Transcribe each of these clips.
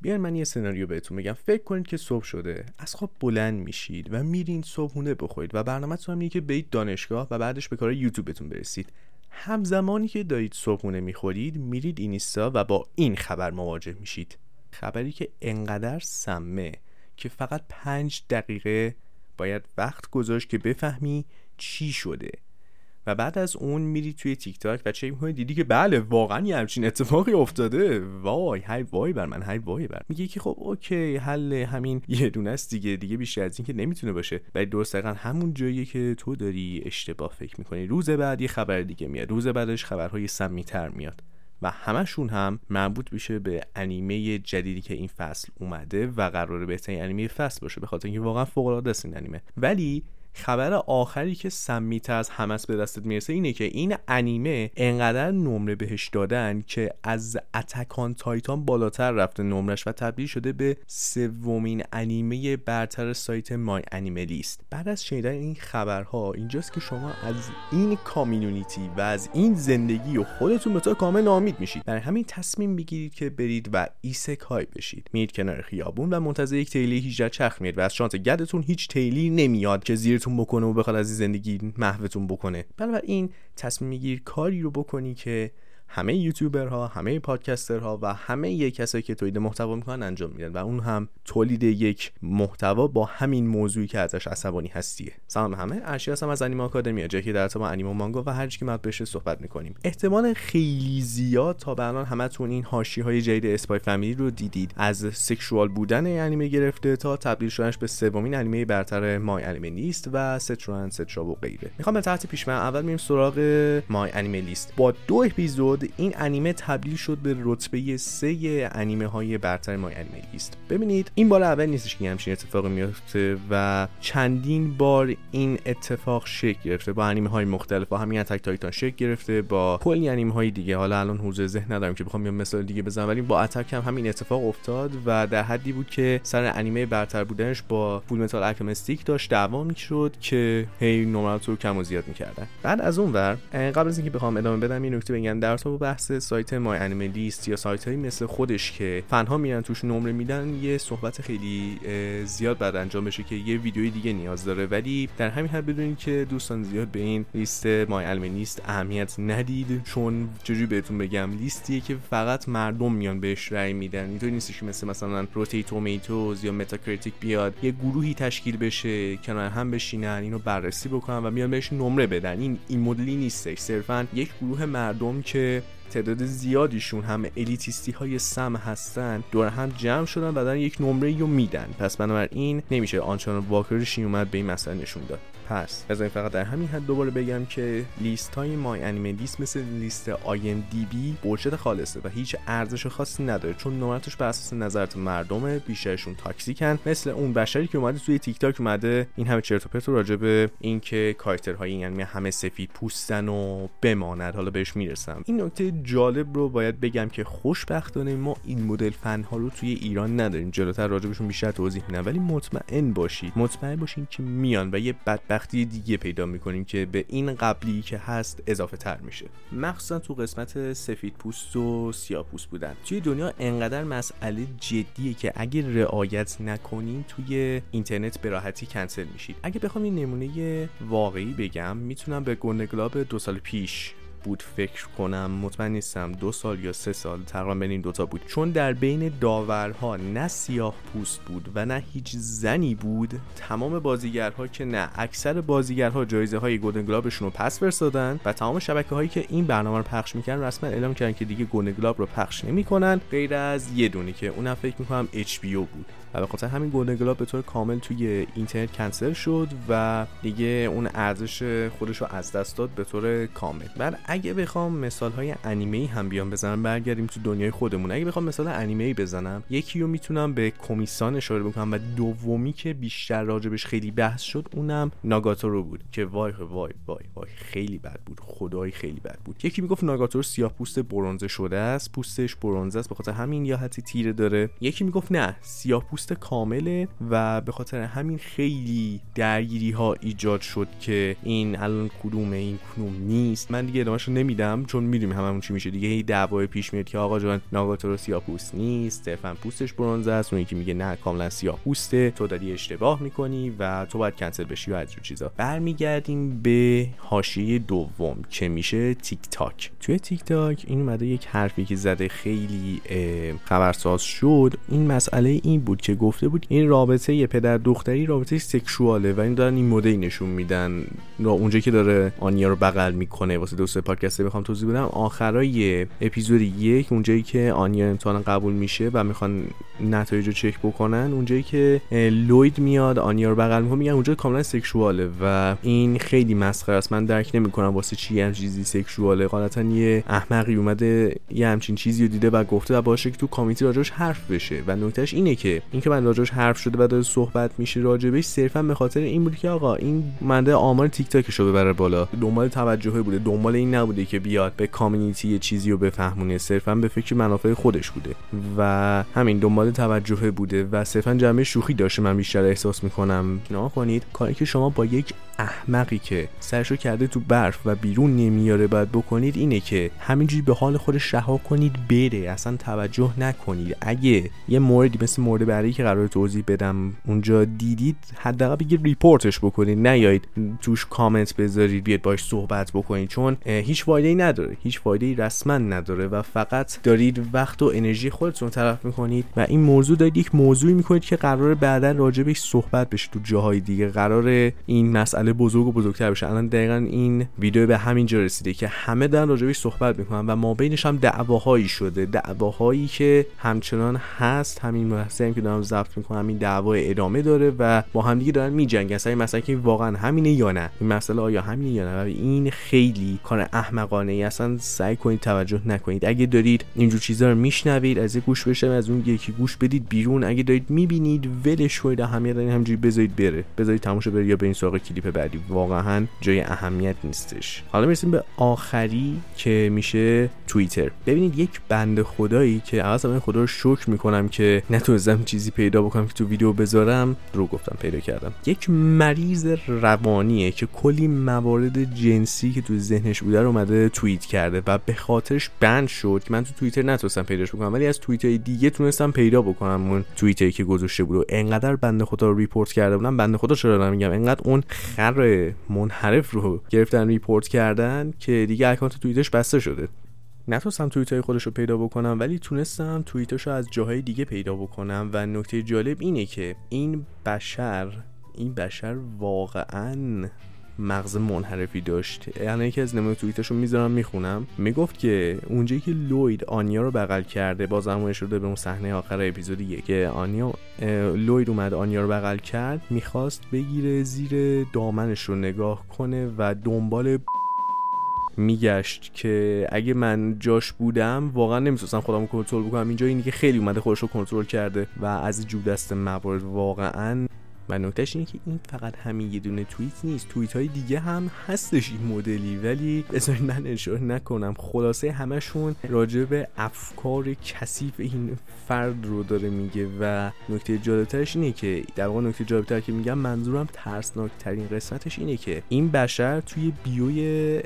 بیاین من یه سناریو بهتون بگم. فکر کنید که صبح شده. از خواب بلند میشید و میرین صبحونه بخورید و برنامه‌تون هم که برید دانشگاه و بعدش به کار یوتیوبتون برسید. همزمانی که دارید صبحونه می‌خورید میرید اینستا و با این خبر مواجه میشید. خبری که انقدر سمه که فقط پنج دقیقه باید وقت گذاشت که بفهمی چی شده. و بعد از اون میری توی تیک تاک و چک می‌کنی دیدی که بله واقعا یه همچین اتفاقی افتاده. وای های وای بر من های وای بر میگه که خب اوکی حل همین. یه دونه است دیگه دیگه بیشتر از این که نمی‌تونه باشه. ولی درست دقیقا همون جایی که تو داری اشتباه فکر می‌کنی. روز بعد یه خبر دیگه میاد. روز بعدش خبرهای سمیتر میاد. و همشون هم مربوط میشه به انیمه جدیدی که این فصل اومده و قراره بهترین انیمه فصل باشه. به خاطر اینکه واقعا فوق العاده است این انیمه. ولی خبر آخری که سمیتر از همس به دستت می‌رسه اینه که این انیمه انقدر نمره بهش دادن که از اتکان تایتان بالاتر رفته نمرش و تبدیل شده به سومین انیمه برتر سایت مای انیمه لیست بعد از شنیدن این خبرها اینجاست که شما از این community و از این زندگی و خودتون به طور کامل ناامید میشید. برای همین تصمیم می‌گیرید که برید و isekai بشید. میرید کنار خیابون و منتظر یک تریلی 18 چرخ میاد و از شانس گندتون هیچ تریلی نمیاد که زیر بهتون بکنه و بخواد از زندگی محوتون بکنه. بنابراین تصمیم میگیر کاری رو بکنی که همه یوتیوبرها همه پادکسترها و همه کسایی که تولید محتوا می‌کنن انجام میدن و اون هم تولید یک محتوا با همین موضوعی که ازش عصبانی هستیه. سلام همه. ارشی هستم از انیمه آکادمی جایی که درباره انیمه مانگا و هر که مربوط بشه صحبت می‌کنیم. احتمال خیلی زیاد تا به الان همتون این حاشیه های جدید Spy Family رو دیدید. از sexual بودن انیمه گرفته تا تبدیل شدنش به سومین انیمه برتر MyAnimeList و et cetera et cetera و غیره. می‌خوام به ترتیب پیش اول میریم سراغ MyAnimeList. با دو اپیزود این انیمه تبدیل شد به رتبه سه انیمه های برتر MyAnimeList ببینید این بار اول نیستش که همچین اتفاقی میفته و چندین بار این اتفاق شکل گرفته. با انیمه های مختلف با همین Attack Titan شکل گرفته با کلی انیمه های دیگه. حالا الان حضور ذهن ندارم که بخوام یه مثال دیگه بزنم ولی با Attack هم همین اتفاق افتاد و در حدی بود که سر انیمه برتر بودنش با Fullmetal Alchemist داشت دعوا می‌شد که هی نمرات رو کم و زیاد می‌کردن. بعد از اون ور قبل از اینکه بخوام ادامه بدم این نکته بگم. در تو بحث سایت MyAnimeList یا سایت هایی مثل خودش که فنها میرن توش نمره میدن یه صحبت خیلی زیاد باید انجام بشه که یه ویدیوی دیگه نیاز داره. ولی در همین حد بدونید که دوستان زیاد به این لیست MyAnimeList اهمیت ندید چون چجوری بهتون بگم لیستیه که فقط مردم میان بهش رأی میدن. اینطوری نیستش که مثل مثلا Rotten Tomatoes یا Metacritic بیاد یه گروهی تشکیل بشه کنار هم بشینن اینو بررسی بکنن و میان بهش نمره بدن. این این مدلی نیستش. صرفا یک گروه مردم که تعداد زیادیشون هم elitist های سم هستن دور هم جمع شدن و دارن یک نمره رو میدن. پس بنابراین نمیشه آنچنان واکنشی اومد به این مسئله نشون داد. پس از این فقط در همین حد دوباره بگم که لیست های MyAnimeList مثل لیست IMDb bullshit خالصه و هیچ ارزش خاصی نداره چون نمراتش بر اساس نظرات مردمه بیشترشون toxic ان. مثل اون بشری که اومده توی تیک تاک اومده این همه چرت و پرت راجع به اینکه کاراکترهای این یعنی همه سفید پوستن و بماند. حالا بهش می‌رسم. این نکته جالب رو باید بگم که خوشبختانه ما این مدل فن ها رو توی ایران نداریم. جلوتر راجبشون بیشتر توضیح میدم. ولی مطمئن باشید مطمئن باشین که میان و یه بدبختی دیگه پیدا می‌کنیم که به این قبلی که هست اضافه تر میشه. مخصوصا تو قسمت سفید پوست و سیاه پوست بودن. توی دنیا انقدر مسئله جدیه که اگه رعایت نکنین توی اینترنت به راحتی کنسل میشید. اگه بخوام این نمونه واقعی بگم می‌تونم به گلاب دو سال پیش بود فکر کنم مطمئن نیستم دو سال یا سه سال تقریبا بین این دوتا بود. چون در بین داورها نه سیاه پوست بود و نه هیچ زنی بود تمام بازیگرها که نه اکثر بازیگرها جایزه های گلدن گلابشون رو پس فرستادن و تمام شبکه هایی که این برنامه رو پخش می‌کنن رسما اعلام کردن که دیگه گلدن گلاب رو پخش نمی‌کنن غیر از یه دونی که اونم فکر می‌کنم HBO بود. و به خاطر همین گلدن گلاب به طور کامل توی اینترنت کنسل شد و دیگه اون ارزش خودش رو از دست داد به طور کامل. بعد اگه بخوام مثال های انیمه ای هم بیام بزنم برگردیم تو دنیای خودمون. اگه بخوام مثال انیمه ای بزنم یکی رو می‌تونم به کمیسان اشاره بکنم و دومی که بیشتر راجبش خیلی بحث شد اونم ناگاتورو بود که وای وای وای وای خیلی بد بود. خدای خیلی بد بود. یکی می‌گفت ناگاتورو سیاه پوست برونزه شده است پوستش برونزه است. به خاطر همین یا حتی تیره داره. یکی می‌گفت نه سیاه کامله و به خاطر همین خیلی درگیری ها ایجاد شد که این الان کدومه این کدوم نیست. من دیگه ادامه ادامهشو نمیدم چون می‌دونیم هممون چی میشه. دیگه هی دعوای پیش میاد که آقا جان ناگاتورو سیاه پوست نیست صرفا پوستش برونز است. اون یکی میگه نه کاملا سیاه پوسته تو داری اشتباه می‌کنی و تو باید کنسل بشی و از چیزا. برمیگردیم به حاشیه دوم که میشه تیک تاک توی تیک تاک این اومده یک حرفی که زده خیلی خبرساز شد. این مسئله این بود که گفته بود این رابطه یه پدر دختری رابطه سکشواله و این دارن این مدل نشون میدن. اونجا که داره آنیا رو بغل می‌کنه واسه دوست پادکست بخوام توضیح بدم آخرای اپیزود یک اونجایی که آنیا امتحان قبول میشه و می‌خوان نتایج رو چک بکنن اونجایی که لوید میاد آنیا رو بغل می‌کنه میگن اونجا کاملا سکشواله و این خیلی مسخره است. من درک نمی‌کنم واسه چی هم چیزی سکشواله. غالبا یه احمقی اومده یه همچین چیزی رو دیده و گفته و باشه که تو کامیتی راجعش حرف بشه. و نکتهش اینه که اینکه من راجعش حرف شده و داره صحبت میشه راجبش صرفا به خاطر این بود که آقا این منده آمار تیک تاکش رو ببره بالا. دنبال توجهه بوده دنبال این نبوده که بیاد به کامیونیتی یه چیزی رو بفهمونه صرفا به فکر منافع خودش بوده. و همین دنبال توجهه بوده و صرفا جمعه شوخی داشته من بیشتر احساس می‌کنم. نه کنید کاری که شما با یک احمقی که سرشو کرده تو برف و بیرون نمیاره باید بکنید اینه که همینجوری به حال خودش رها کنید بره. اصلا توجه نکنید. اگه یه موردی مثل مورد بعدی که قرار توضیح بدم اونجا دیدید حداقل بگید ریپورتش بکنید. نیایید توش کامنت بذارید بیاد باش صحبت بکنید. چون هیچ فایده ای نداره. هیچ فایده ای رسما نداره و فقط دارید وقت و انرژی خودتون تلف می‌کنید و این موضوع دارید یک موضوعی می‌کنید که قرار بعدا راجبش صحبت بشه تو جاهای دیگه. قرار این مسئله بزرگ و بزرگتر بشه. الان دقیقا این ویدیو به همین جا رسیده که همه دارن راجبش صحبت می‌کنن و ما بینش هم دعواهایی شده. دعواهایی که همچنان هست. همین محصه هم که دارم ضبط می‌کنم این دعوا ادامه داره و با همدیگه دارن میجنگن. سر مثلا که واقعا همینه یا نه. این مسئله آیا همینه یا نه؟ و این خیلی کار احمقانه ای. اصلا سعی کنید توجه نکنید. اگه دارید اینجور چیزا رو میشنوید از یک گوش بشه از اون یکی گوش بدید بیرون. اگه دارید می‌بینید ولش کنید. اهمیت همینجوری بذارید بره. بذارید تماشا بره یا به این سراغ کلیپ بعدی. واقعا جای اهمیت نیستش. حالا می‌رسیم به آخری که میشه توییتر. ببینید یک بند خدایی که اول من خدا رو شکر می‌کنم که نتونستم چیزی پیدا بکنم که تو ویدیو بذارم رو گفتم پیدا کردم. یک مریض روانیه که کلی موارد جنسی که تو ذهنش بوده رو اومده توییت کرده و به خاطرش ban شد که من تو توییتر نتونستم پیداش بکنم ولی از توییت دیگه تونستم پیدا بکنم اون توییتری که گذاشته بود و انقدر بنده خدا رو report کرده بودم. بنده خدا چرا نمیگم انقدر اون منحرف رو گرفتن report کردن که دیگه اکانت توییتش بسته شده. نتونستم توییت های خودش رو پیدا بکنم ولی تونستم توییتش رو از جاهای دیگه پیدا بکنم و نکته جالب اینه که این بشر این بشر واقعا مغز منحرفی داشت. یعنی یکی از نمونه توییتش رو می‌ذارم می‌خونم. می‌گفت که اونجایی که لوید آنیا رو بغل کرده باز همون شده به اون صحنه آخر اپیزود یک. که آنیا لوید اومد آنیا رو بغل کرد می‌خواست بگیره زیر دامنش رو نگاه کنه و دنبال میگشت که اگه من جاش بودم واقعا نمی‌تونستم خودم کنترل بکنم. اینجا اینی که خیلی اومده خودش رو کنترل کرده و از جو دست موارد واقعا و نکتهش اینه که این فقط همین یه دونه توییت نیست. توییت های دیگه هم هستش این مدلی ولی بذارید من اشاره نکنم. خلاصه همشون راجع به افکار کثیف این فرد رو داره میگه و نکته جالبترش اینه که در واقع نکته جالبتر که میگم منظورم ترسناک ترین قسمتش اینه که این بشر توی bio ی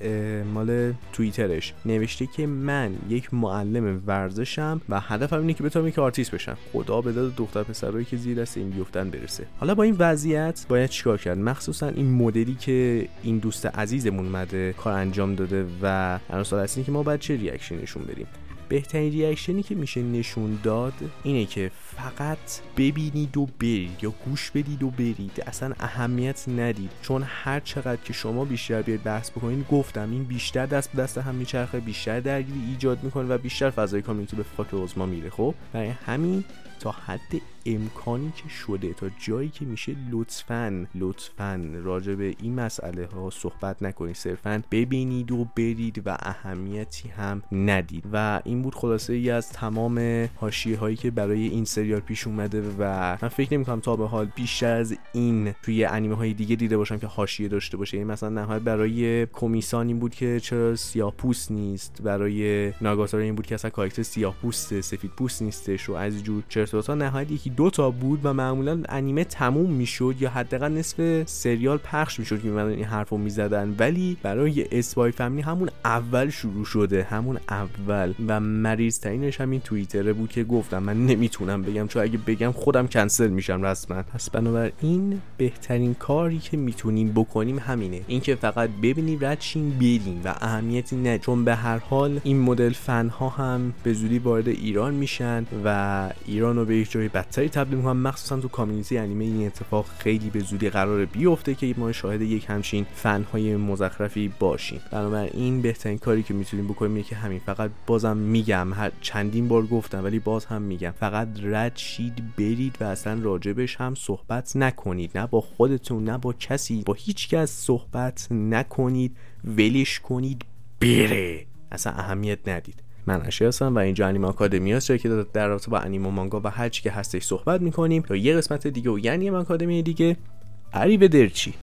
مال توییترش نوشته که من یک معلم ورزشم و هدفم اینه که بتونم یک آرتیست بشم. خدا به داد دختر پسرایی که زیر دست این بیفتن برسه. حالا با این وضعیت باید چیکار کرد؟ مخصوصا این مدلی که این دوست عزیزمون اومده کار انجام داده و الان سوال که ما باید چه reaction نشون بدیم؟ بهترین ریاکشنی که میشه نشون داد اینه که فقط ببینید و برید یا گوش بدید و برید. اصلا اهمیت ندید. چون هر چقدر که شما بیشتر بیاید بحث بکنید گفتم این بیشتر دست به دست هم میچرخه بیشتر درگیری ایجاد می‌کنه و بیشتر فضای کامیونیتی به فاک عظما میره. خب؟ برای همین تا حد امکانی که شده تا جایی که میشه لطفا لطفا راجع به این مسئله ها صحبت نکنید. صرفا ببینید و برید و اهمیتی هم ندید. و این بود خلاصه ای از تمام حاشیه هایی که برای این سریال پیش اومده و من فکر نمی کنم تا به حال بیشتر از این توی انیمه های دیگه دیده باشم که حاشیه داشته باشه. این مثلا نهایت برای کمیسان این بود که چرا سیاه پوست نیست. برای ناگاتارا این بود که اصلا کاراکتر سیاه پوست سفید پوست نیستش و از جور چرت اپیزودها نهایت یکی دو تا بود و معمولا انیمه تموم می‌شد یا حداقل نصف سریال پخش می‌شد که من این حرفو می‌زدن. ولی برای اسپای فامیلی همون اول شروع شده همون اول. و مریض ترینش همین توییتره بود که گفتم من نمی‌تونم بگم چون اگه بگم خودم کنسل میشم رسما. پس بنابراین بهترین کاری که می‌تونیم بکنیم همینه. اینکه فقط ببینیم رد بریم و اهمیتی نه. چون به هر حال این مدل فن ها هم به زودی وارد ایران میشن و ایران رو به یک جای بدتری تبدیل می‌کنن مخصوصا تو کامیونیتی انیمه این اتفاق خیلی به زودی قرار بیفته که ما شاهد یک همچین فن های مزخرفی باشیم. بنابراین بهترین کاری که می‌تونیم بکنیم که همین فقط بازم میگم. هر چندین بار گفتم ولی باز هم میگم. فقط رد شید برید و اصلا راجبش هم صحبت نکنید. نه با خودتون نه با کسی. با هیچ کس صحبت نکنید. ولش کنید بره. اصلا اهمیت ندید. من اشی هستم و اینجا انیمه آکادمی هست که در رابطه با انیمه مانگا و هر چی که هستش صحبت می‌کنیم. تا یه قسمت دیگه و یعنی آکادمی دیگه درچی.